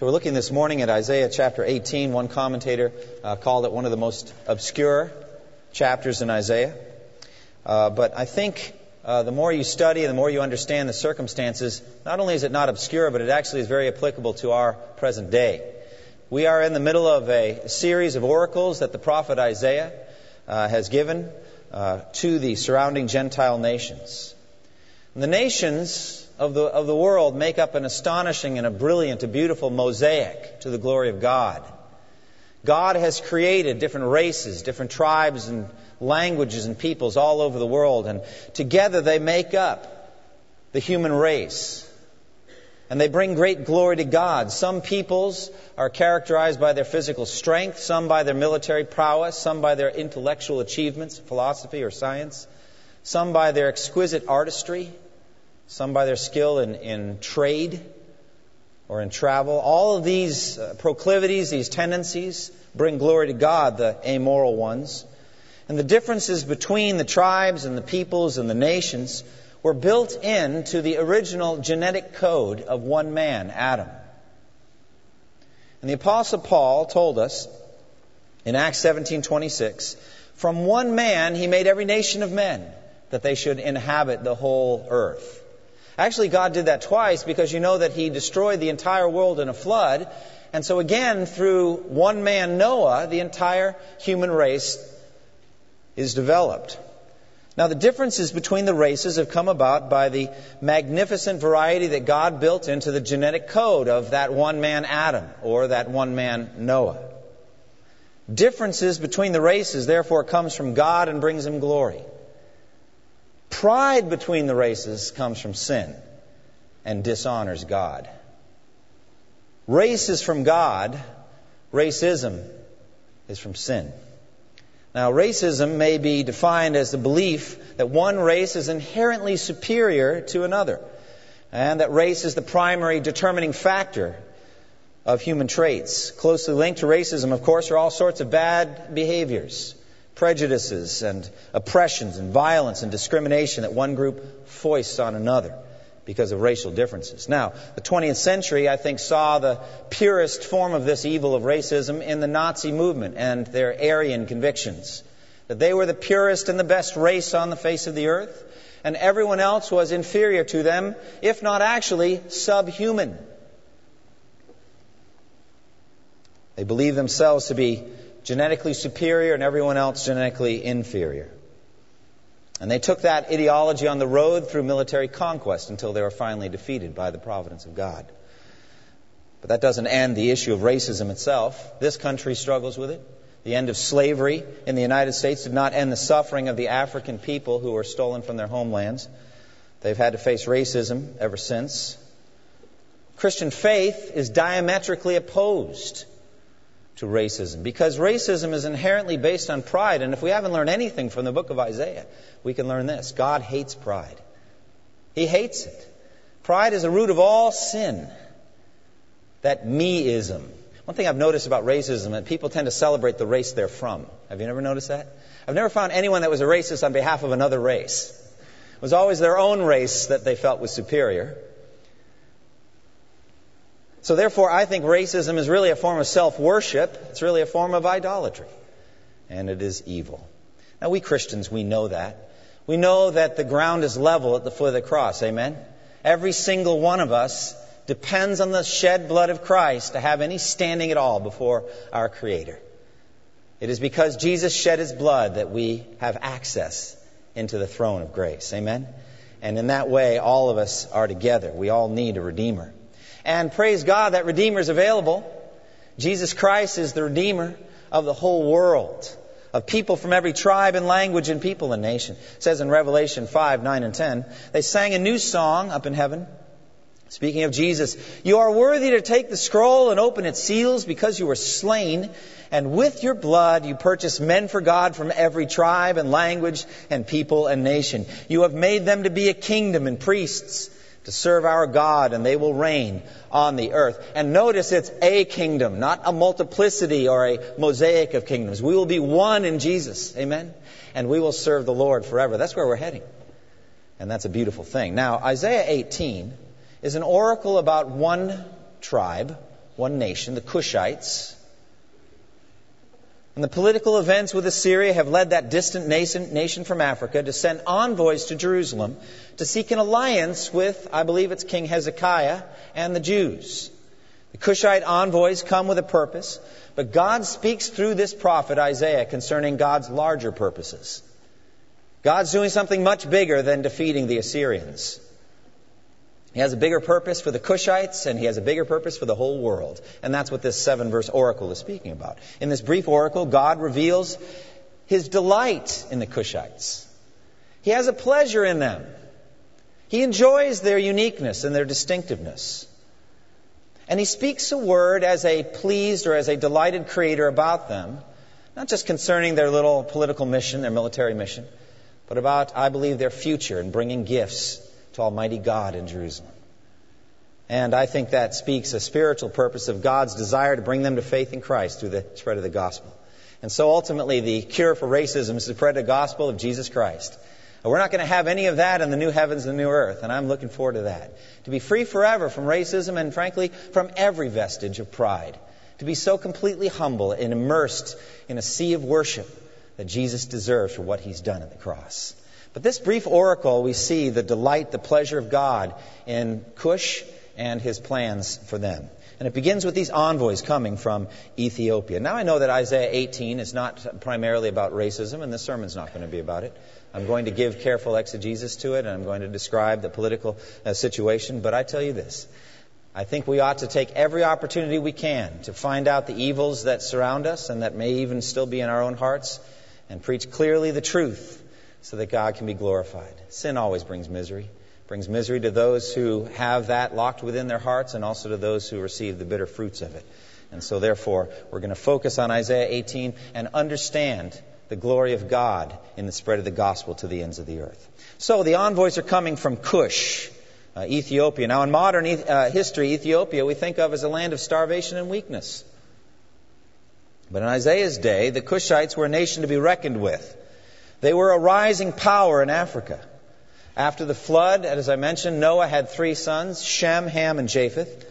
So we're looking this morning at Isaiah chapter 18. One commentator uh, called it one of the most obscure chapters in Isaiah. Uh, but I think uh, the more you study and the more you understand the circumstances, not only is it not obscure, but it actually is very applicable to our present day. We are in the middle of a series of oracles that the prophet Isaiah uh, has given uh, to the surrounding Gentile nations. And the nations of the, of the world make up an astonishing and a brilliant, a beautiful mosaic to the glory of God. God has created different races, different tribes and languages and peoples all over the world, and together they make up the human race. And they bring great glory to God. Some peoples are characterized by their physical strength, some by their military prowess, some by their intellectual achievements, philosophy or science, some by their exquisite artistry, some by their skill in, in trade or in travel. All of these uh, proclivities, these tendencies, bring glory to God, the amoral ones. And the differences between the tribes and the peoples and the nations were built into the original genetic code of one man, Adam. And the apostle Paul told us in Acts 17:26, from one man he made every nation of men that they should inhabit the whole earth. Actually, God did that twice because you know that He destroyed the entire world in a flood. And so, again, through one man, Noah, the entire human race is developed. Now, the differences between the races have come about by the magnificent variety that God built into the genetic code of that one man, Adam, or that one man, Noah. Differences between the races, therefore, comes from God and brings Him glory. Pride between the races comes from sin and dishonors God. Race is from God, racism is from sin. Now, racism may be defined as the belief that one race is inherently superior to another, and that race is the primary determining factor of human traits. Closely linked to racism, of course, are all sorts of bad behaviors prejudices and oppressions and violence and discrimination that one group foists on another because of racial differences. Now, the 20th century, I think, saw the purest form of this evil of racism in the Nazi movement and their Aryan convictions. That they were the purest and the best race on the face of the earth, and everyone else was inferior to them, if not actually subhuman. They believed themselves to be genetically superior and everyone else genetically inferior. And they took that ideology on the road through military conquest until they were finally defeated by the providence of God. But that doesn't end the issue of racism itself. This country struggles with it. The end of slavery in the United States did not end the suffering of the African people who were stolen from their homelands. They've had to face racism ever since. Christian faith is diametrically opposed to racism because racism is inherently based on pride. And if we haven't learned anything from the book of Isaiah, we can learn this God hates pride. He hates it. Pride is the root of all sin. That meism. One thing I've noticed about racism is that people tend to celebrate the race they're from. Have you never noticed that? I've never found anyone that was a racist on behalf of another race. It was always their own race that they felt was superior. So therefore, I think racism is really a form of self-worship. It's really a form of idolatry. And it is evil. Now we Christians, we know that. We know that the ground is level at the foot of the cross. Amen? Every single one of us depends on the shed blood of Christ to have any standing at all before our Creator. It is because Jesus shed His blood that we have access into the throne of grace. Amen? And in that way, all of us are together. We all need a Redeemer. And praise God, that Redeemer is available. Jesus Christ is the Redeemer of the whole world, of people from every tribe and language and people and nation. It says in Revelation 5, 9, and 10, they sang a new song up in heaven. Speaking of Jesus, you are worthy to take the scroll and open its seals because you were slain, and with your blood you purchased men for God from every tribe and language and people and nation. You have made them to be a kingdom and priests to serve our God, and they will reign on the earth. And notice it's a kingdom, not a multiplicity or a mosaic of kingdoms. We will be one in Jesus. Amen? And we will serve the Lord forever. That's where we're heading. And that's a beautiful thing. Now, Isaiah 18 is an oracle about one tribe, one nation, the Cushites. And the political events with Assyria have led that distant nation, from Africa to send envoys to Jerusalem to seek an alliance with, I believe it's King Hezekiah and the Jews. The Cushite envoys come with a purpose, but God speaks through this prophet Isaiah concerning God's larger purposes. God's doing something much bigger than defeating the Assyrians. He has a bigger purpose for the Cushites, and he has a bigger purpose for the whole world. And that's what this seven verse oracle is speaking about. In this brief oracle, God reveals his delight in the Cushites. He has a pleasure in them. He enjoys their uniqueness and their distinctiveness. And he speaks a word as a pleased or as a delighted creator about them, not just concerning their little political mission, their military mission, but about, I believe, their future and bringing gifts to Almighty God in Jerusalem. And I think that speaks a spiritual purpose of God's desire to bring them to faith in Christ through the spread of the gospel. And so ultimately, the cure for racism is to spread the gospel of Jesus Christ. We're not going to have any of that in the new heavens and the new earth, and I'm looking forward to that. To be free forever from racism and, frankly, from every vestige of pride. To be so completely humble and immersed in a sea of worship that Jesus deserves for what he's done at the cross. But this brief oracle, we see the delight, the pleasure of God in Cush and his plans for them. And it begins with these envoys coming from Ethiopia. Now I know that Isaiah 18 is not primarily about racism, and this sermon's not going to be about it. I'm going to give careful exegesis to it, and I'm going to describe the political uh, situation. But I tell you this I think we ought to take every opportunity we can to find out the evils that surround us and that may even still be in our own hearts and preach clearly the truth so that God can be glorified. Sin always brings misery. It brings misery to those who have that locked within their hearts and also to those who receive the bitter fruits of it. And so therefore, we're going to focus on Isaiah 18 and understand the glory of God in the spread of the gospel to the ends of the earth. So the envoys are coming from Cush, uh, Ethiopia. Now in modern uh, history, Ethiopia we think of as a land of starvation and weakness. But in Isaiah's day, the Cushites were a nation to be reckoned with. They were a rising power in Africa. After the flood, as I mentioned, Noah had three sons Shem, Ham, and Japheth.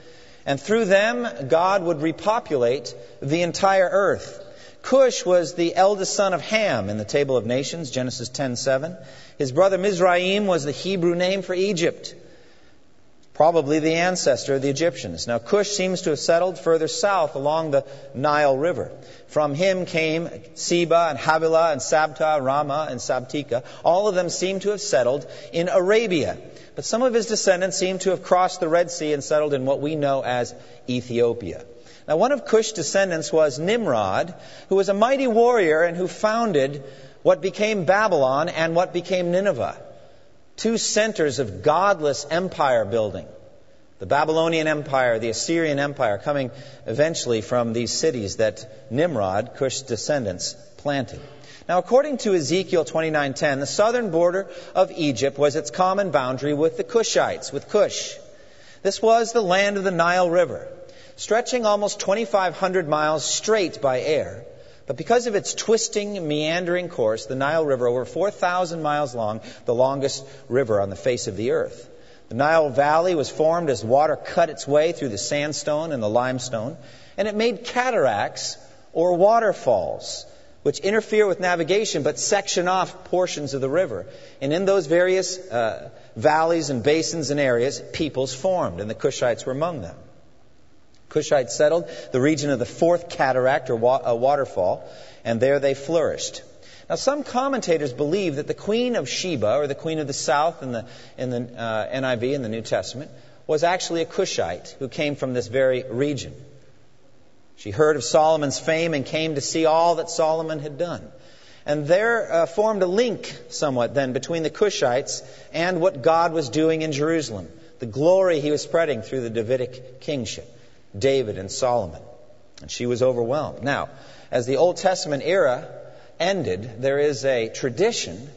And through them, God would repopulate the entire earth. Cush was the eldest son of Ham in the Table of Nations, Genesis 10:7. His brother Mizraim was the Hebrew name for Egypt, probably the ancestor of the Egyptians. Now Cush seems to have settled further south along the Nile River. From him came Seba and Havilah and Sabtah, Raamah and Sabteka. All of them seem to have settled in Arabia. But some of his descendants seem to have crossed the Red Sea and settled in what we know as Ethiopia. Now, one of Cush's descendants was Nimrod, who was a mighty warrior and who founded what became Babylon and what became Nineveh, two centers of godless empire building. The Babylonian Empire, the Assyrian Empire, coming eventually from these cities that Nimrod, Cush's descendants, planted. Now, according to Ezekiel 29:10, the southern border of Egypt was its common boundary with the Cushites, with Cush. This was the land of the Nile River, stretching almost 2,500 miles straight by air. But because of its twisting, meandering course, the Nile River, over 4,000 miles long, the longest river on the face of the earth. The Nile Valley was formed as water cut its way through the sandstone and the limestone, and it made cataracts or waterfalls, which interfere with navigation but section off portions of the river. And in those various uh, valleys and basins and areas, peoples formed, and the Cushites were among them. Cushites settled the region of the fourth cataract or wa- uh, waterfall, and there they flourished. Now, some commentators believe that the Queen of Sheba, or the Queen of the South in the, in the uh, NIV in the New Testament, was actually a Cushite who came from this very region. She heard of Solomon's fame and came to see all that Solomon had done. And there uh, formed a link somewhat then between the Cushites and what God was doing in Jerusalem, the glory he was spreading through the Davidic kingship, David and Solomon. And she was overwhelmed. Now, as the Old Testament era ended, there is a tradition,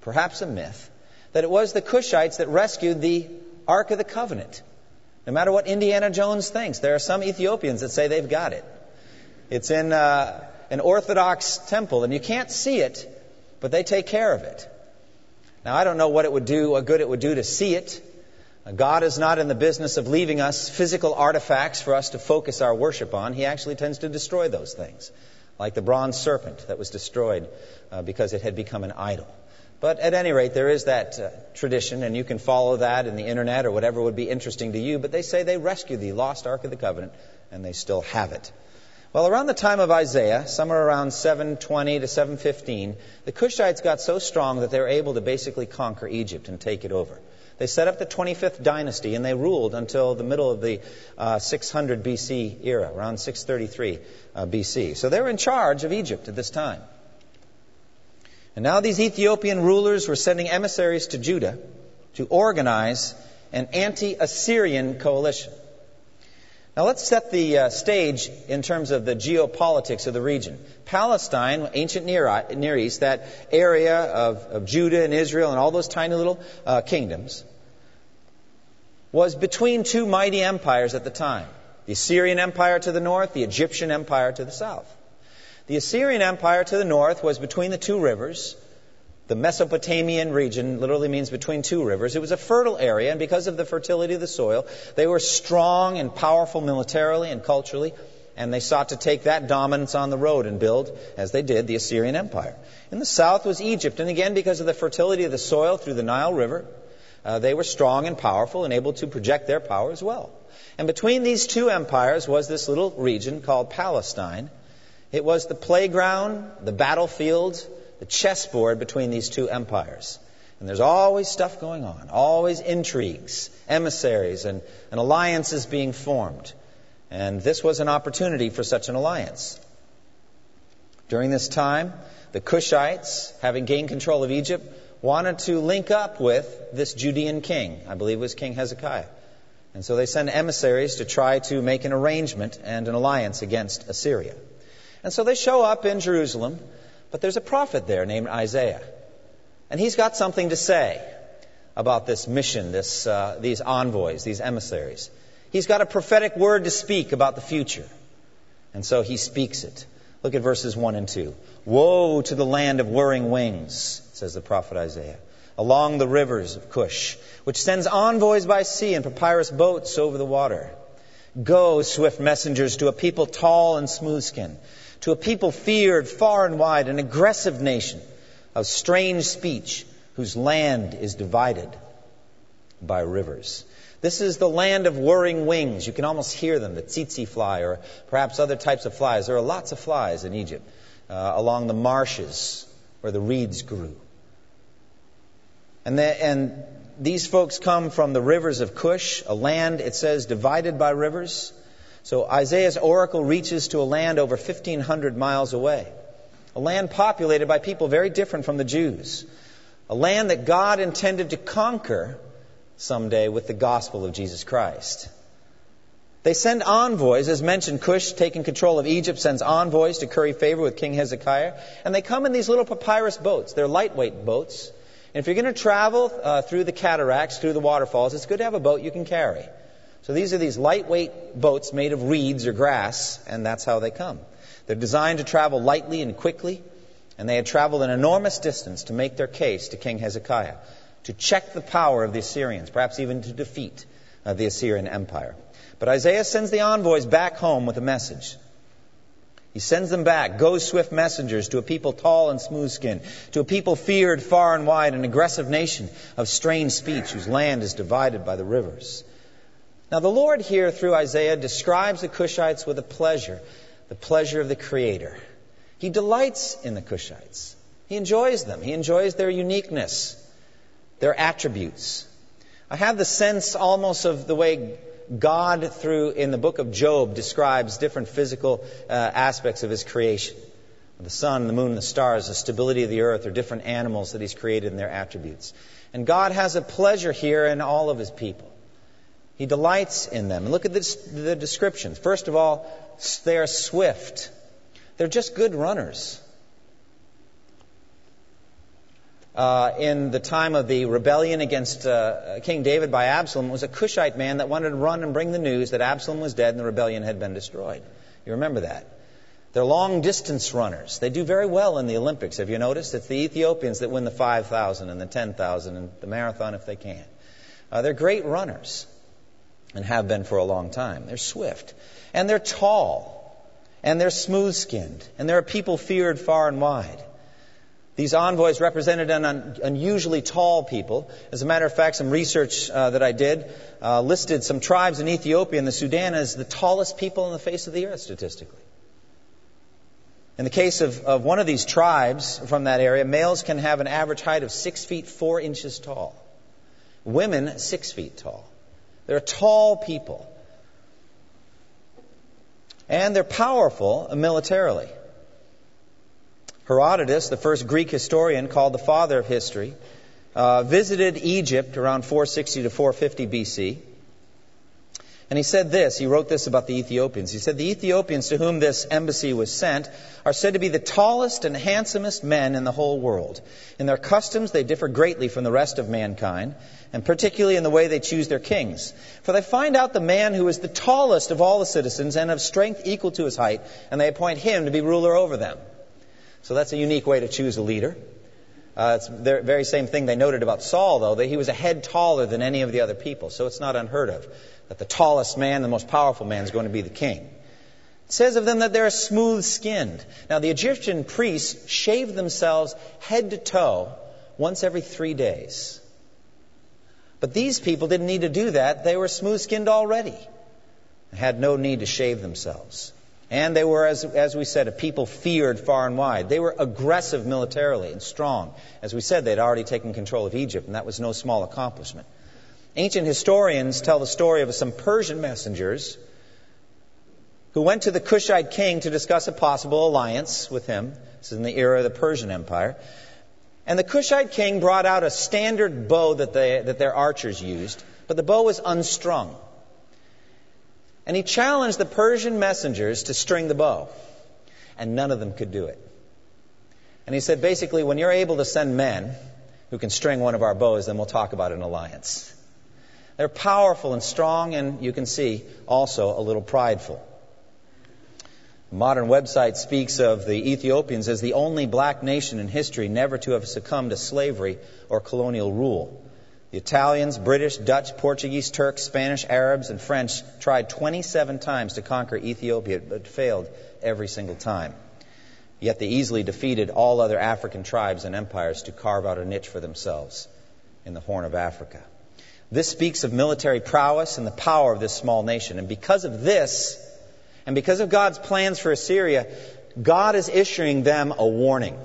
perhaps a myth, that it was the Cushites that rescued the Ark of the Covenant. No matter what Indiana Jones thinks, there are some Ethiopians that say they've got it. It's in uh, an Orthodox temple, and you can't see it, but they take care of it. Now, I don't know what it would do, what good it would do to see it. God is not in the business of leaving us physical artifacts for us to focus our worship on. He actually tends to destroy those things, like the bronze serpent that was destroyed uh, because it had become an idol. But at any rate, there is that uh, tradition, and you can follow that in the internet or whatever would be interesting to you. But they say they rescued the lost Ark of the Covenant, and they still have it. Well, around the time of Isaiah, somewhere around 720 to 715, the Cushites got so strong that they were able to basically conquer Egypt and take it over. They set up the 25th dynasty and they ruled until the middle of the uh, 600 BC era, around 633 uh, BC. So they were in charge of Egypt at this time. And now these Ethiopian rulers were sending emissaries to Judah to organize an anti Assyrian coalition. Now let's set the uh, stage in terms of the geopolitics of the region. Palestine, ancient Near, Near East, that area of, of, Judah and Israel and all those tiny little uh, kingdoms, was between two mighty empires at the time the Assyrian Empire to the north, the Egyptian Empire to the south. The Assyrian Empire to the north was between the two rivers. The Mesopotamian region literally means between two rivers. It was a fertile area, and because of the fertility of the soil, they were strong and powerful militarily and culturally, and they sought to take that dominance on the road and build, as they did, the Assyrian Empire. In the south was Egypt, and again, because of the fertility of the soil through the Nile River, uh, they were strong and powerful and able to project their power as well. And between these two empires was this little region called Palestine, it was the playground, the battlefield, the chessboard between these two empires. And there's always stuff going on, always intrigues, emissaries, and, and alliances being formed. And this was an opportunity for such an alliance. During this time, the Cushites, having gained control of Egypt, wanted to link up with this Judean king. I believe it was King Hezekiah. And so they send emissaries to try to make an arrangement and an alliance against Assyria. And so they show up in Jerusalem, but there's a prophet there named Isaiah. And he's got something to say about this mission, this, uh, these envoys, these emissaries. He's got a prophetic word to speak about the future. And so he speaks it. Look at verses 1 and 2. Woe to the land of whirring wings, says the prophet Isaiah, along the rivers of Cush, which sends envoys by sea and papyrus boats over the water. Go, swift messengers, to a people tall and smooth skinned to a people feared far and wide, an aggressive nation of strange speech whose land is divided by rivers. This is the land of whirring wings. You can almost hear them, the tsetse fly or perhaps other types of flies. There are lots of flies in Egypt uh, along the marshes where the reeds grew. And, the, and these folks come from the rivers of Cush, a land, it says, divided by rivers. So Isaiah's oracle reaches to a land over 1,500 miles away, a land populated by people very different from the Jews, a land that God intended to conquer someday with the gospel of Jesus Christ. They send envoys, as mentioned, Cush, taking control of Egypt, sends envoys to curry favor with King Hezekiah. And they come in these little papyrus boats. They're lightweight boats. And if you're going to travel uh, through the cataracts, through the waterfalls, it's good to have a boat you can carry. So these are these lightweight boats made of reeds or grass, and that's how they come. They're designed to travel lightly and quickly, and they had traveled an enormous distance to make their case to King Hezekiah, to check the power of the Assyrians, perhaps even to defeat uh, the Assyrian Empire. But Isaiah sends the envoys back home with a message. He sends them back, go swift messengers to a people tall and smooth skinned, to a people feared far and wide, an aggressive nation of strange speech whose land is divided by the rivers. Now, the Lord here, through Isaiah, describes the Cushites with a pleasure, the pleasure of the Creator. He delights in the Cushites. He enjoys them. He enjoys their uniqueness, their attributes. I have the sense almost of the way God, through in the book of Job, describes different physical uh, aspects of His creation. The sun, the moon, the stars, the stability of the earth, or different animals that He's created and their attributes. And God has a pleasure here in all of His people. He delights in them. And look at this, the descriptions. First of all, they are swift. They're just good runners. Uh, in the time of the rebellion against uh, King David by Absalom was a Cushite man that wanted to run and bring the news that Absalom was dead and the rebellion had been destroyed. You remember that. They're long distance runners. They do very well in the Olympics. Have you noticed? It's the Ethiopians that win the 5,000 and the 10,000 and the marathon if they can. Uh, they're great runners and have been for a long time. They're swift. And they're tall. And they're smooth skinned. And they're a people feared far and wide. These envoys represented an un- unusually tall people. As a matter of fact, some research uh, that I did uh, listed some tribes in Ethiopia and the Sudan as the tallest people on the face of the earth statistically. In the case of, of one of these tribes from that area, males can have an average height of six feet four inches tall. Women, six feet tall. They're tall people. And they're powerful militarily. Herodotus, the first Greek historian called the father of history, uh, visited Egypt around 460 to 450 BC. And he said this, he wrote this about the Ethiopians. He said, The Ethiopians to whom this embassy was sent are said to be the tallest and handsomest men in the whole world. In their customs, they differ greatly from the rest of mankind, and particularly in the way they choose their kings. For they find out the man who is the tallest of all the citizens and of strength equal to his height, and they appoint him to be ruler over them. So that's a unique way to choose a leader. Uh, it's the very same thing they noted about Saul, though, that he was a head taller than any of the other people. So it's not unheard of that the tallest man, the most powerful man, is going to be the king. It says of them that they're smooth skinned. Now, the Egyptian priests shaved themselves head to toe once every three days. But these people didn't need to do that. They were smooth skinned already. They had no need to shave themselves. And they were, as, as we said, a people feared far and wide. They were aggressive militarily and strong. As we said, they'd already taken control of Egypt, and that was no small accomplishment. Ancient historians tell the story of some Persian messengers who went to the Cushite king to discuss a possible alliance with him. This is in the era of the Persian Empire. And the Cushite king brought out a standard bow that, they, that their archers used, but the bow was unstrung. And he challenged the Persian messengers to string the bow. And none of them could do it. And he said, basically, when you're able to send men who can string one of our bows, then we'll talk about an alliance. They're powerful and strong, and you can see also a little prideful. Modern website speaks of the Ethiopians as the only black nation in history never to have succumbed to slavery or colonial rule. The Italians, British, Dutch, Portuguese, Turks, Spanish, Arabs, and French tried 27 times to conquer Ethiopia, but failed every single time. Yet they easily defeated all other African tribes and empires to carve out a niche for themselves in the Horn of Africa. This speaks of military prowess and the power of this small nation. And because of this, and because of God's plans for Assyria, God is issuing them a warning.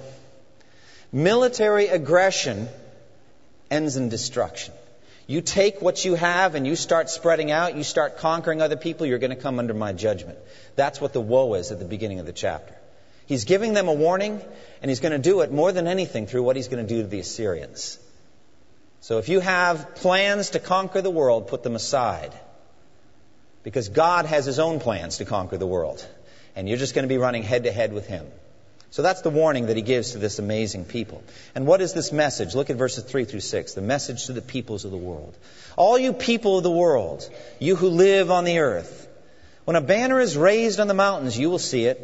Military aggression ends in destruction. You take what you have and you start spreading out, you start conquering other people, you're going to come under my judgment. That's what the woe is at the beginning of the chapter. He's giving them a warning, and he's going to do it more than anything through what he's going to do to the Assyrians. So if you have plans to conquer the world, put them aside. Because God has his own plans to conquer the world. And you're just going to be running head to head with him. So that's the warning that he gives to this amazing people. And what is this message? Look at verses 3 through 6. The message to the peoples of the world. All you people of the world, you who live on the earth, when a banner is raised on the mountains, you will see it.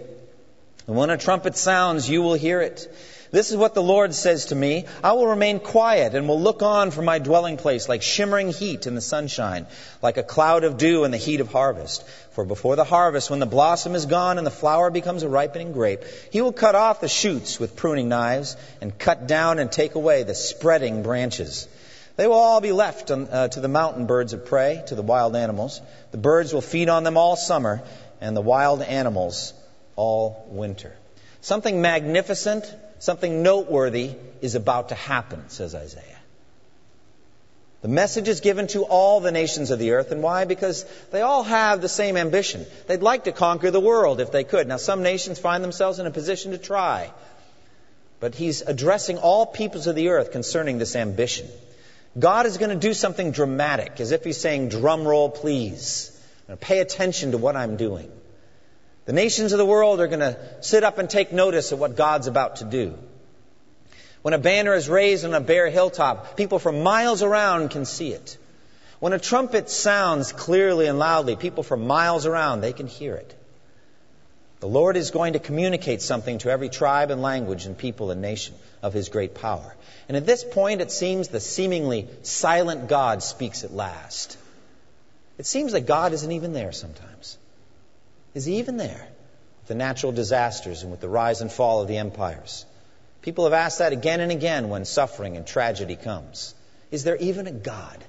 And when a trumpet sounds, you will hear it. This is what the Lord says to me. I will remain quiet and will look on from my dwelling place like shimmering heat in the sunshine, like a cloud of dew in the heat of harvest. For before the harvest, when the blossom is gone and the flower becomes a ripening grape, he will cut off the shoots with pruning knives and cut down and take away the spreading branches. They will all be left on, uh, to the mountain birds of prey, to the wild animals. The birds will feed on them all summer, and the wild animals all winter. Something magnificent Something noteworthy is about to happen, says Isaiah. The message is given to all the nations of the earth. And why? Because they all have the same ambition. They'd like to conquer the world if they could. Now, some nations find themselves in a position to try. But he's addressing all peoples of the earth concerning this ambition. God is going to do something dramatic, as if He's saying, drum roll, please. Now, pay attention to what I'm doing. The nations of the world are going to sit up and take notice of what God's about to do. When a banner is raised on a bare hilltop, people from miles around can see it. When a trumpet sounds clearly and loudly, people from miles around, they can hear it. The Lord is going to communicate something to every tribe and language and people and nation of his great power. And at this point, it seems the seemingly silent God speaks at last. It seems that God isn't even there sometimes. Is he even there? With the natural disasters and with the rise and fall of the empires. People have asked that again and again when suffering and tragedy comes. Is there even a God?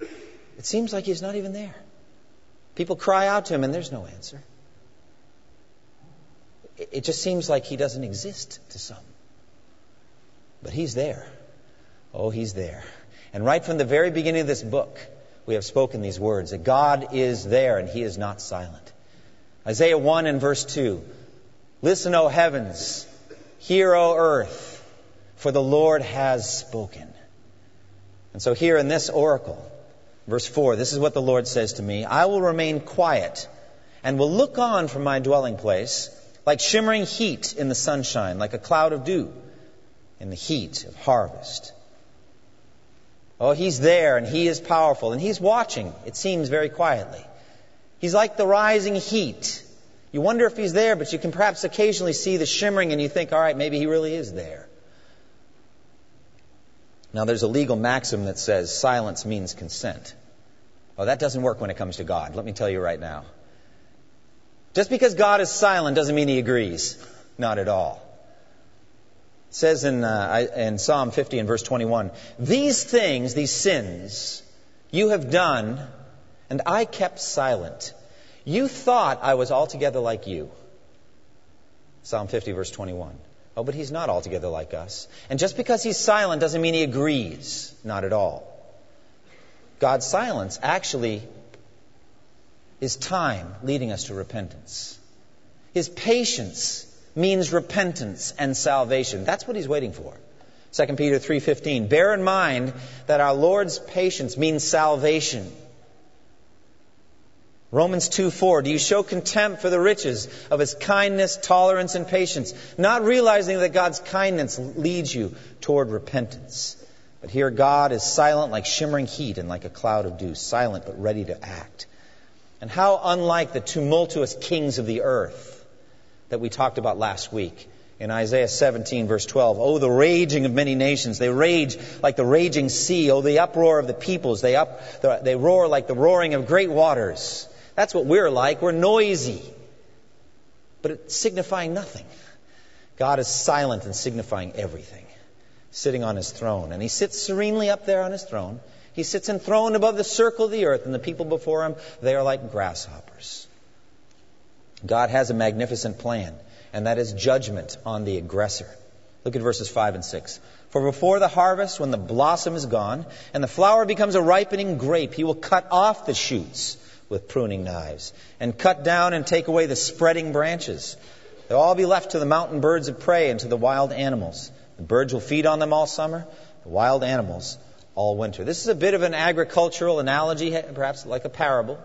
It seems like he's not even there. People cry out to him and there's no answer. It just seems like he doesn't exist to some. But he's there. Oh, he's there. And right from the very beginning of this book, we have spoken these words that God is there and he is not silent. Isaiah 1 and verse 2 Listen, O heavens, hear, O earth, for the Lord has spoken. And so, here in this oracle, Verse 4 This is what the Lord says to me I will remain quiet and will look on from my dwelling place like shimmering heat in the sunshine, like a cloud of dew in the heat of harvest. Oh, he's there and he is powerful and he's watching, it seems very quietly. He's like the rising heat. You wonder if he's there, but you can perhaps occasionally see the shimmering and you think, all right, maybe he really is there. Now, there's a legal maxim that says silence means consent. Oh, that doesn't work when it comes to God. Let me tell you right now. Just because God is silent doesn't mean he agrees. Not at all. It says in, uh, in Psalm 50 and verse 21 These things, these sins, you have done, and I kept silent. You thought I was altogether like you. Psalm 50, verse 21. Oh, but he's not altogether like us. And just because he's silent doesn't mean he agrees. Not at all. God's silence actually is time leading us to repentance. His patience means repentance and salvation. That's what he's waiting for. 2 Peter 3:15 Bear in mind that our Lord's patience means salvation. Romans 2 4, do you show contempt for the riches of his kindness, tolerance, and patience, not realizing that God's kindness leads you toward repentance? But here God is silent like shimmering heat and like a cloud of dew, silent but ready to act. And how unlike the tumultuous kings of the earth that we talked about last week in Isaiah 17, verse 12. Oh, the raging of many nations. They rage like the raging sea. Oh, the uproar of the peoples. They, up, they roar like the roaring of great waters. That's what we're like. We're noisy, but it's signifying nothing. God is silent and signifying everything, sitting on his throne. And he sits serenely up there on his throne. He sits enthroned above the circle of the earth, and the people before him, they are like grasshoppers. God has a magnificent plan, and that is judgment on the aggressor. Look at verses 5 and 6. For before the harvest, when the blossom is gone, and the flower becomes a ripening grape, he will cut off the shoots with pruning knives, and cut down and take away the spreading branches. They'll all be left to the mountain birds of prey and to the wild animals. The birds will feed on them all summer, the wild animals all winter. This is a bit of an agricultural analogy, perhaps like a parable.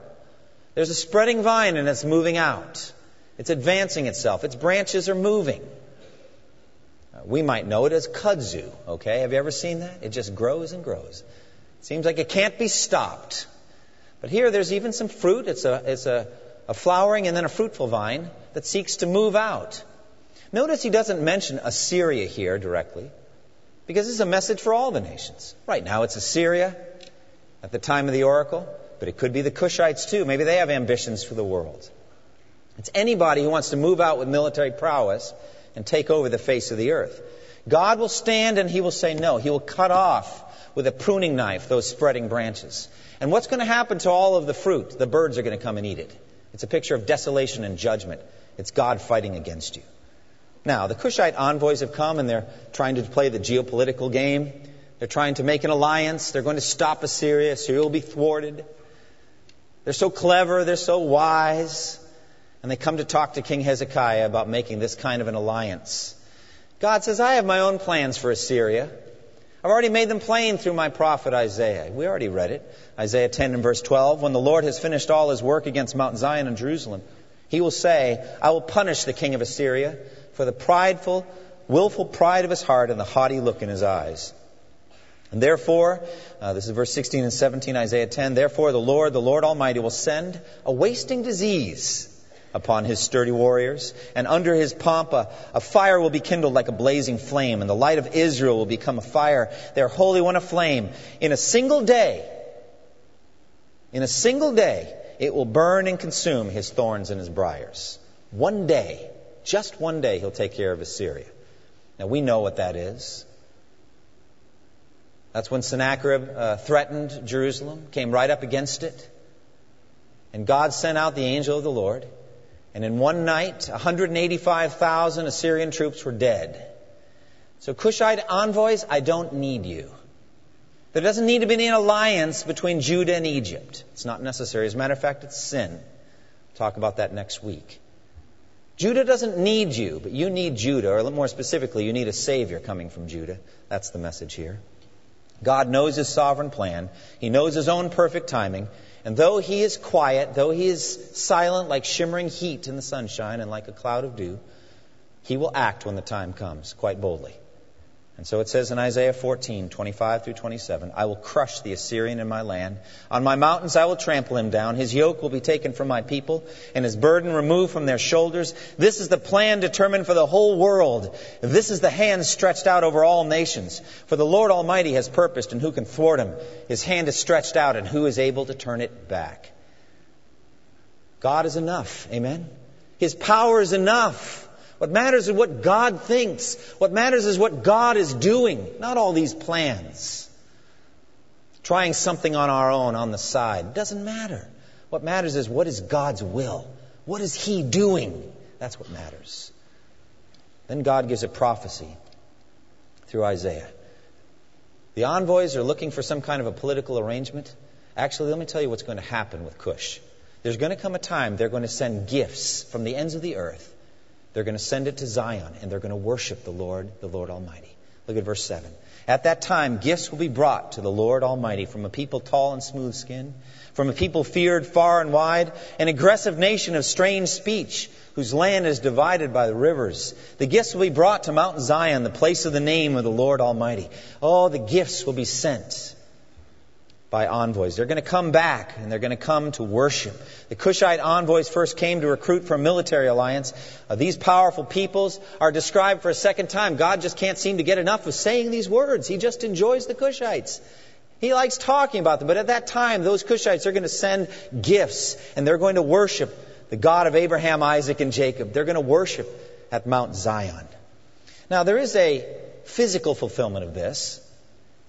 There's a spreading vine and it's moving out. It's advancing itself. Its branches are moving. Uh, we might know it as kudzu, okay? Have you ever seen that? It just grows and grows. It seems like it can't be stopped. But here there's even some fruit. It's a, it's a, a flowering and then a fruitful vine that seeks to move out. Notice he doesn't mention Assyria here directly because this is a message for all the nations. Right now it's Assyria at the time of the oracle, but it could be the Cushites too. Maybe they have ambitions for the world. It's anybody who wants to move out with military prowess and take over the face of the earth. God will stand and he will say no. He will cut off with a pruning knife those spreading branches. And what's going to happen to all of the fruit? The birds are going to come and eat it. It's a picture of desolation and judgment. It's God fighting against you. Now, the Cushite envoys have come and they're trying to play the geopolitical game. They're trying to make an alliance. They're going to stop Assyria. Assyria will be thwarted. They're so clever. They're so wise. And they come to talk to King Hezekiah about making this kind of an alliance. God says, I have my own plans for Assyria. I've already made them plain through my prophet Isaiah. We already read it. Isaiah 10 and verse 12. When the Lord has finished all his work against Mount Zion and Jerusalem, he will say, I will punish the king of Assyria for the prideful, willful pride of his heart and the haughty look in his eyes. And therefore, uh, this is verse 16 and 17, Isaiah 10, therefore the Lord, the Lord Almighty, will send a wasting disease upon his sturdy warriors, and under his pomp a, a, fire will be kindled like a blazing flame, and the light of Israel will become a fire, their holy one a flame. In a single day, in a single day, it will burn and consume his thorns and his briars. One day, just one day, he'll take care of Assyria. Now we know what that is. That's when Sennacherib uh, threatened Jerusalem, came right up against it. And God sent out the angel of the Lord. And in one night, 185,000 Assyrian troops were dead. So, Cushite envoys, I don't need you. There doesn't need to be an alliance between Judah and Egypt. It's not necessary. As a matter of fact, it's sin. We'll talk about that next week. Judah doesn't need you, but you need Judah, or more specifically, you need a Savior coming from Judah. That's the message here. God knows His sovereign plan. He knows His own perfect timing. And though He is quiet, though He is silent like shimmering heat in the sunshine and like a cloud of dew, He will act when the time comes, quite boldly. And so it says in Isaiah 14, 25 through 27, I will crush the Assyrian in my land. On my mountains I will trample him down. His yoke will be taken from my people, and his burden removed from their shoulders. This is the plan determined for the whole world. This is the hand stretched out over all nations. For the Lord Almighty has purposed, and who can thwart him? His hand is stretched out, and who is able to turn it back? God is enough. Amen? His power is enough. What matters is what God thinks. What matters is what God is doing, not all these plans. Trying something on our own on the side. Doesn't matter. What matters is what is God's will? What is He doing? That's what matters. Then God gives a prophecy through Isaiah. The envoys are looking for some kind of a political arrangement. Actually, let me tell you what's going to happen with Cush. There's going to come a time they're going to send gifts from the ends of the earth they're going to send it to Zion and they're going to worship the Lord, the Lord Almighty. Look at verse 7. At that time, gifts will be brought to the Lord Almighty from a people tall and smooth skinned, from a people feared far and wide, an aggressive nation of strange speech, whose land is divided by the rivers. The gifts will be brought to Mount Zion, the place of the name of the Lord Almighty. Oh, the gifts will be sent by envoys. They're going to come back and they're going to come to worship. The Cushite envoys first came to recruit for a military alliance. Uh, these powerful peoples are described for a second time. God just can't seem to get enough of saying these words. He just enjoys the Cushites. He likes talking about them. But at that time, those Cushites are going to send gifts and they're going to worship the God of Abraham, Isaac, and Jacob. They're going to worship at Mount Zion. Now, there is a physical fulfillment of this.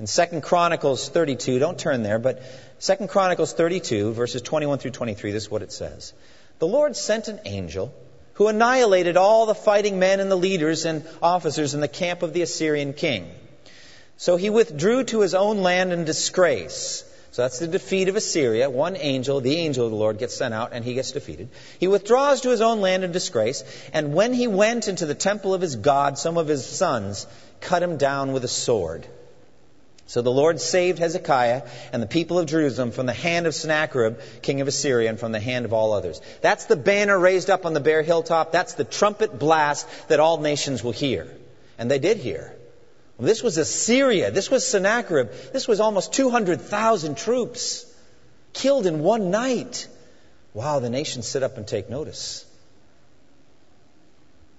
In 2 Chronicles 32, don't turn there, but 2 Chronicles 32, verses 21 through 23, this is what it says. The Lord sent an angel who annihilated all the fighting men and the leaders and officers in the camp of the Assyrian king. So he withdrew to his own land in disgrace. So that's the defeat of Assyria. One angel, the angel of the Lord, gets sent out and he gets defeated. He withdraws to his own land in disgrace. And when he went into the temple of his God, some of his sons cut him down with a sword. So the Lord saved Hezekiah and the people of Jerusalem from the hand of Sennacherib, king of Assyria, and from the hand of all others. That's the banner raised up on the bare hilltop. That's the trumpet blast that all nations will hear. And they did hear. This was Assyria. This was Sennacherib. This was almost 200,000 troops killed in one night. Wow, the nations sit up and take notice.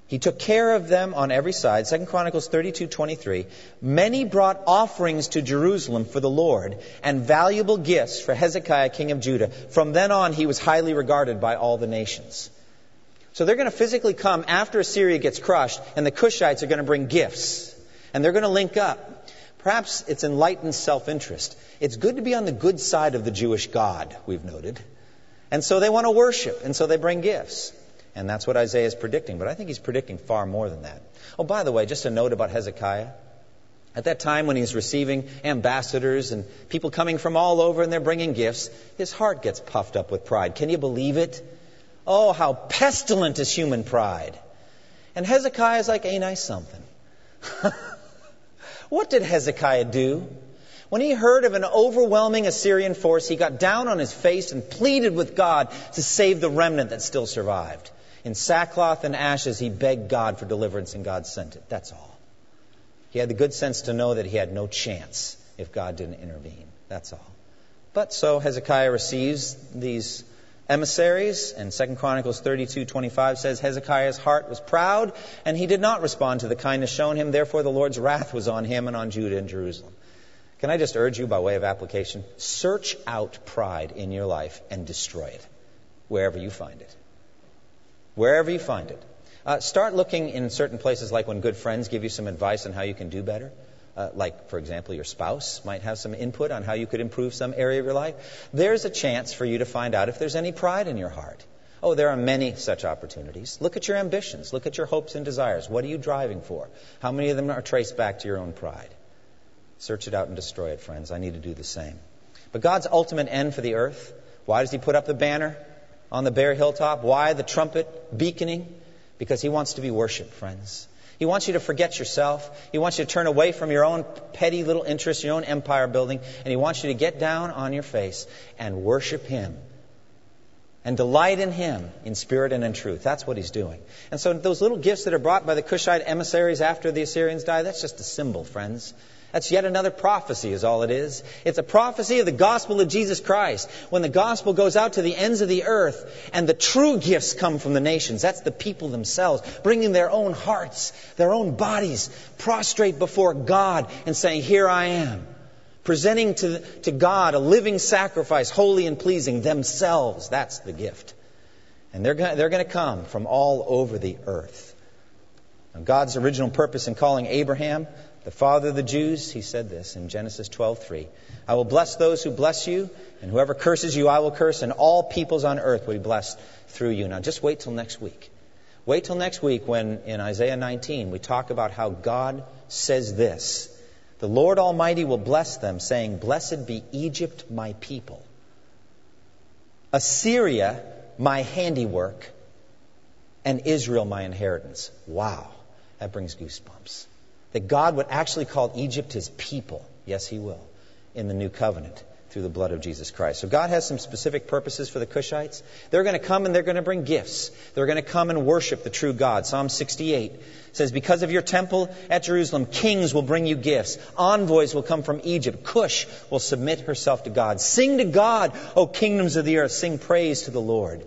He took care of them on every side. 2 Chronicles 32:23. Many brought offerings to Jerusalem for the Lord and valuable gifts for Hezekiah king of Judah. From then on he was highly regarded by all the nations. So they're going to physically come after Assyria gets crushed and the Cushites are going to bring gifts and they're going to link up. Perhaps it's enlightened self-interest. It's good to be on the good side of the Jewish God, we've noted. And so they want to worship and so they bring gifts. And that's what Isaiah is predicting. But I think he's predicting far more than that. Oh, by the way, just a note about Hezekiah. At that time when he's receiving ambassadors and people coming from all over and they're bringing gifts, his heart gets puffed up with pride. Can you believe it? Oh, how pestilent is human pride. And Hezekiah is like, ain't I something? What did Hezekiah do? When he heard of an overwhelming Assyrian force, he got down on his face and pleaded with God to save the remnant that still survived. In sackcloth and ashes, he begged God for deliverance, and God sent it. That's all. He had the good sense to know that he had no chance if God didn't intervene. That's all. But so Hezekiah receives these emissaries, and 2 Chronicles 32:25 says Hezekiah's heart was proud, and he did not respond to the kindness shown him. Therefore, the Lord's wrath was on him and on Judah and Jerusalem. Can I just urge you, by way of application, search out pride in your life and destroy it wherever you find it. Wherever you find it. Uh, start looking in certain places, like when good friends give you some advice on how you can do better. Uh, like, for example, your spouse might have some input on how you could improve some area of your life. There's a chance for you to find out if there's any pride in your heart. Oh, there are many such opportunities. Look at your ambitions. Look at your hopes and desires. What are you driving for? How many of them are traced back to your own pride? Search it out and destroy it, friends. I need to do the same. But God's ultimate end for the earth, why does He put up the banner on the bare hilltop? Why the trumpet beaconing? Because He wants to be worshiped, friends. He wants you to forget yourself. He wants you to turn away from your own petty little interests, your own empire building, and He wants you to get down on your face and worship Him and delight in Him in spirit and in truth. That's what He's doing. And so those little gifts that are brought by the Cushite emissaries after the Assyrians die, that's just a symbol, friends. That's yet another prophecy, is all it is. It's a prophecy of the gospel of Jesus Christ. When the gospel goes out to the ends of the earth and the true gifts come from the nations, that's the people themselves, bringing their own hearts, their own bodies, prostrate before God and saying, Here I am. Presenting to, to God a living sacrifice, holy and pleasing themselves. That's the gift. And they're going they're to come from all over the earth. Now, God's original purpose in calling Abraham the father of the Jews, he said this in Genesis 12:3. I will bless those who bless you, and whoever curses you I will curse, and all peoples on earth will be blessed through you. Now just wait till next week. Wait till next week when in Isaiah 19 we talk about how God says this. The Lord Almighty will bless them, saying, Blessed be Egypt, my people. Assyria, my handiwork, and Israel, my inheritance. Wow, that brings goosebumps that God would actually call Egypt his people. Yes, he will, in the new covenant through the blood of Jesus Christ. So God has some specific purposes for the Cushites. They're going to come and they're going to bring gifts. They're going to come and worship the true God. Psalm 68 says, Because of your temple at Jerusalem, kings will bring you gifts. Envoys will come from Egypt. Cush will submit herself to God. Sing to God, O kingdoms of the earth. Sing praise to the Lord.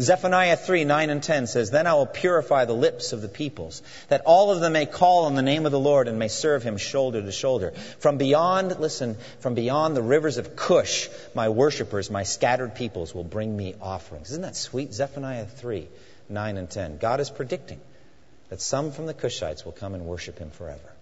Zephaniah 3, 9 and 10 says, Then I will purify the lips of the peoples, that all of them may call on the name of the Lord and may serve him shoulder to shoulder. From beyond, listen, from beyond the rivers of Cush, my worshippers, my scattered peoples will bring me offerings. Isn't that sweet? Zephaniah 3, 9 and 10. God is predicting that some from the Cushites will come and worship him forever.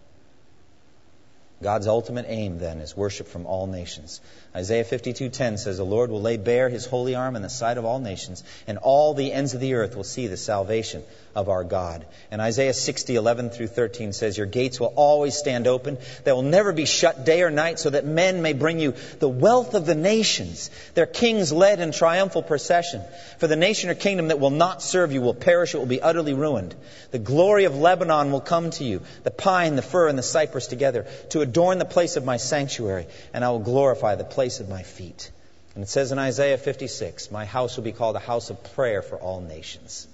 God's ultimate aim then is worship from all nations. Isaiah 52:10 says the Lord will lay bare his holy arm in the sight of all nations and all the ends of the earth will see the salvation of our God. And Isaiah 60:11 through 13 says your gates will always stand open. They will never be shut day or night so that men may bring you the wealth of the nations, their kings led in triumphal procession. For the nation or kingdom that will not serve you will perish, it will be utterly ruined. The glory of Lebanon will come to you, the pine, the fir and the cypress together to adorn the place of my sanctuary, and I will glorify the place of my feet. And it says in Isaiah 56, My house will be called a house of prayer for all nations.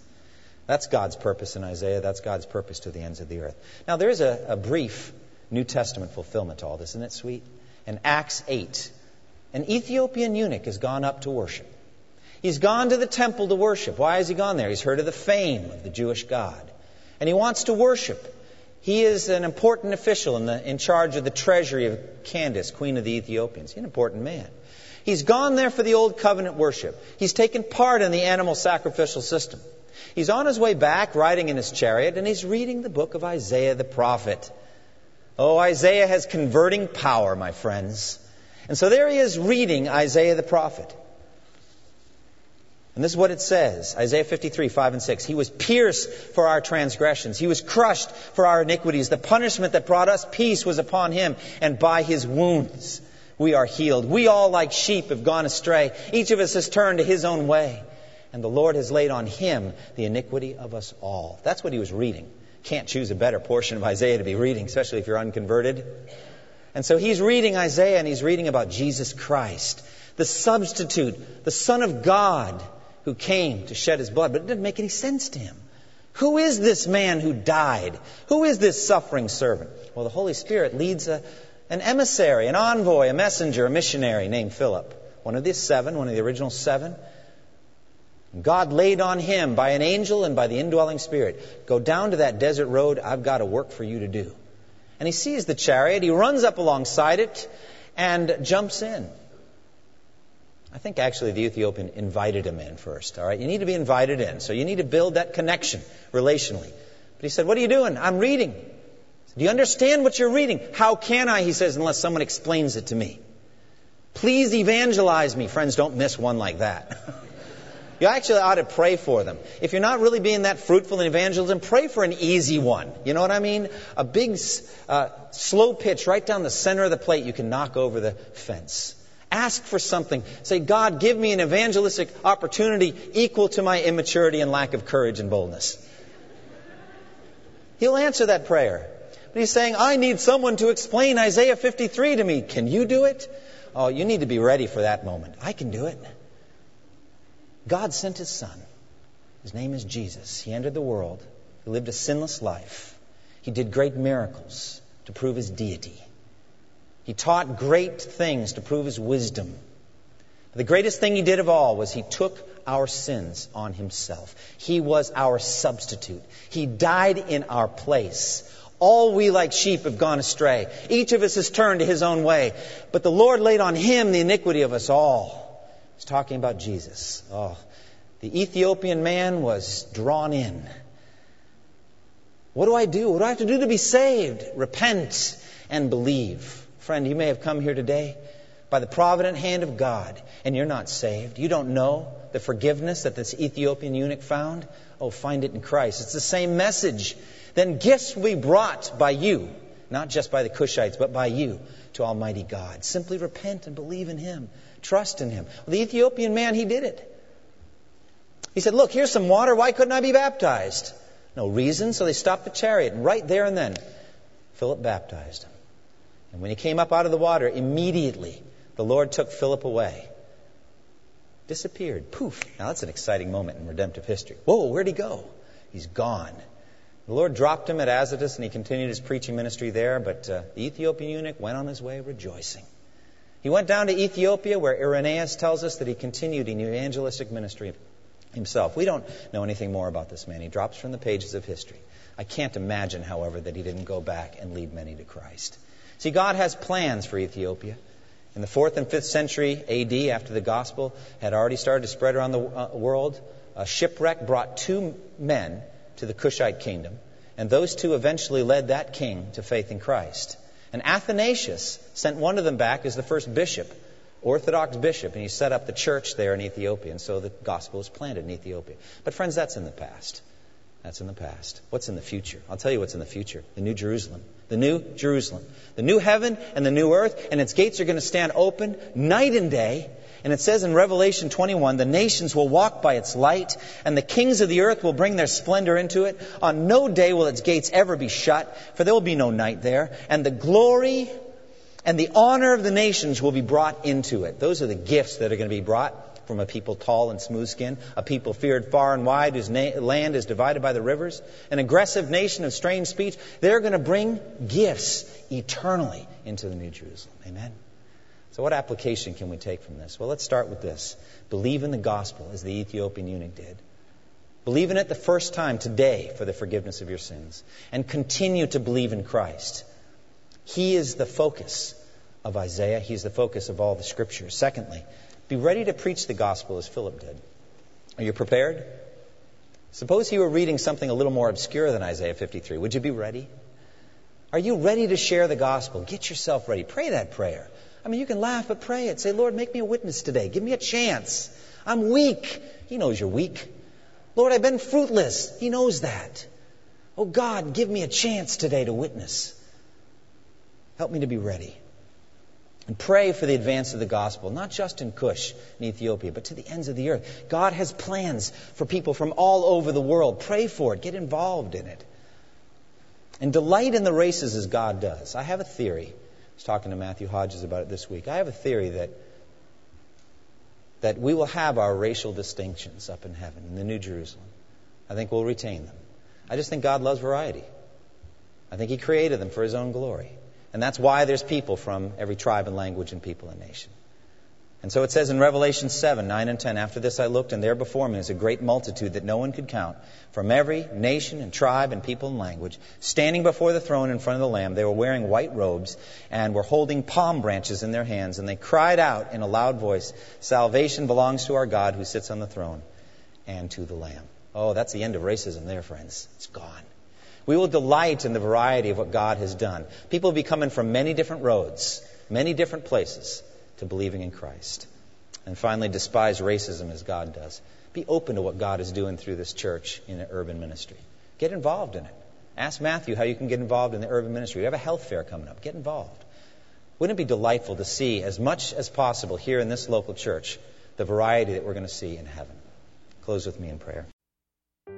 That's God's purpose in Isaiah. That's God's purpose to the ends of the earth. Now, there's a, a brief New Testament fulfillment to all this. Isn't it sweet? In Acts 8, an Ethiopian eunuch has gone up to worship. He's gone to the temple to worship. Why has he gone there? He's heard of the fame of the Jewish God. And he wants to worship. He is an important official in, the, in charge of the treasury of Candace, queen of the Ethiopians. He's an important man. He's gone there for the old covenant worship. He's taken part in the animal sacrificial system. He's on his way back, riding in his chariot, and he's reading the book of Isaiah the prophet. Oh, Isaiah has converting power, my friends. And so there he is reading Isaiah the prophet. And this is what it says Isaiah 53, 5 and 6. He was pierced for our transgressions, he was crushed for our iniquities. The punishment that brought us peace was upon him, and by his wounds we are healed. We all, like sheep, have gone astray. Each of us has turned to his own way, and the Lord has laid on him the iniquity of us all. That's what he was reading Can't choose a better portion of Isaiah to be reading, especially if you're unconverted. And so he's reading Isaiah and he's reading about Jesus Christ, the substitute, the Son of God who came to shed his blood. But it didn't make any sense to him. Who is this man who died? Who is this suffering servant? Well, the Holy Spirit leads a, an emissary, an envoy, a messenger, a missionary named Philip. One of the seven, one of the original seven. God laid on him by an angel and by the indwelling spirit, go down to that desert road. I've got a work for you to do. And he sees the chariot. He runs up alongside it and jumps in. I think actually the Ethiopian invited him in first. All right, you need to be invited in, so you need to build that connection relationally. But he said, "What are you doing? I'm reading." Do you understand what you're reading? How can I? He says, unless someone explains it to me. Please evangelize me. Friends, don't miss one like that. You actually ought to pray for them. If you're not really being that fruitful in evangelism, pray for an easy one. You know what I mean? A big, uh, slow pitch right down the center of the plate you can knock over the fence. Ask for something. Say, God, give me an evangelistic opportunity equal to my immaturity and lack of courage and boldness. He'll answer that prayer. But he's saying, I need someone to explain Isaiah 53 to me. Can you do it? Oh, you need to be ready for that moment. I can do it. God sent his son. His name is Jesus. He entered the world. He lived a sinless life. He did great miracles to prove his deity. He taught great things to prove his wisdom. The greatest thing he did of all was he took our sins on himself. He was our substitute. He died in our place. All we like sheep have gone astray. Each of us has turned to his own way. But the Lord laid on him the iniquity of us all. He's talking about Jesus. Oh, the Ethiopian man was drawn in. What do I do? What do I have to do to be saved? Repent and believe. Friend, you may have come here today by the provident hand of God, and you're not saved. You don't know the forgiveness that this Ethiopian eunuch found. Oh, find it in Christ. It's the same message. Then gifts we brought by you, not just by the Cushites, but by you to Almighty God. Simply repent and believe in Him. Trust in him. Well, the Ethiopian man, he did it. He said, Look, here's some water. Why couldn't I be baptized? No reason, so they stopped the chariot. And right there and then, Philip baptized him. And when he came up out of the water, immediately the Lord took Philip away. Disappeared. Poof. Now that's an exciting moment in redemptive history. Whoa, where'd he go? He's gone. The Lord dropped him at Azotus and he continued his preaching ministry there, but uh, the Ethiopian eunuch went on his way rejoicing. He went down to Ethiopia, where Irenaeus tells us that he continued in evangelistic ministry himself. We don't know anything more about this man. He drops from the pages of history. I can't imagine, however, that he didn't go back and lead many to Christ. See, God has plans for Ethiopia. In the 4th and 5th century AD, after the gospel had already started to spread around the uh, world, a shipwreck brought two men to the Cushite kingdom, and those two eventually led that king to faith in Christ. And Athanasius sent one of them back as the first bishop, Orthodox bishop, and he set up the church there in Ethiopia. And so the gospel was planted in Ethiopia. But, friends, that's in the past. That's in the past. What's in the future? I'll tell you what's in the future the New Jerusalem. The New Jerusalem. The new heaven and the new earth, and its gates are going to stand open night and day and it says in Revelation 21, the nations will walk by its light, and the kings of the earth will bring their splendor into it. On no day will its gates ever be shut, for there will be no night there. And the glory and the honor of the nations will be brought into it. Those are the gifts that are going to be brought from a people tall and smooth skinned, a people feared far and wide, whose na- land is divided by the rivers, an aggressive nation of strange speech. They're going to bring gifts eternally into the New Jerusalem. Amen. So, what application can we take from this? Well, let's start with this believe in the gospel as the Ethiopian eunuch did. Believe in it the first time today for the forgiveness of your sins. And continue to believe in Christ. He is the focus of Isaiah, He's the focus of all the scriptures. Secondly, be ready to preach the gospel as Philip did. Are you prepared? Suppose you were reading something a little more obscure than Isaiah 53. Would you be ready? Are you ready to share the gospel? Get yourself ready. Pray that prayer. I mean, you can laugh, but pray it. Say, Lord, make me a witness today. Give me a chance. I'm weak. He knows you're weak. Lord, I've been fruitless. He knows that. Oh, God, give me a chance today to witness. Help me to be ready. And pray for the advance of the gospel, not just in Cush in Ethiopia, but to the ends of the earth. God has plans for people from all over the world. Pray for it. Get involved in it. And delight in the races as God does. I have a theory. I was talking to Matthew Hodges about it this week. I have a theory that that we will have our racial distinctions up in heaven, in the New Jerusalem. I think we'll retain them. I just think God loves variety. I think He created them for His own glory. And that's why there's people from every tribe and language and people and nation. And so it says in Revelation 7, 9 and 10, After this I looked, and there before me was a great multitude that no one could count, from every nation and tribe and people and language, standing before the throne in front of the Lamb. They were wearing white robes and were holding palm branches in their hands, and they cried out in a loud voice, Salvation belongs to our God who sits on the throne and to the Lamb. Oh, that's the end of racism there, friends. It's gone. We will delight in the variety of what God has done. People will be coming from many different roads, many different places to believing in Christ. And finally, despise racism as God does. Be open to what God is doing through this church in an urban ministry. Get involved in it. Ask Matthew how you can get involved in the urban ministry. We have a health fair coming up. Get involved. Wouldn't it be delightful to see as much as possible here in this local church the variety that we're going to see in heaven? Close with me in prayer.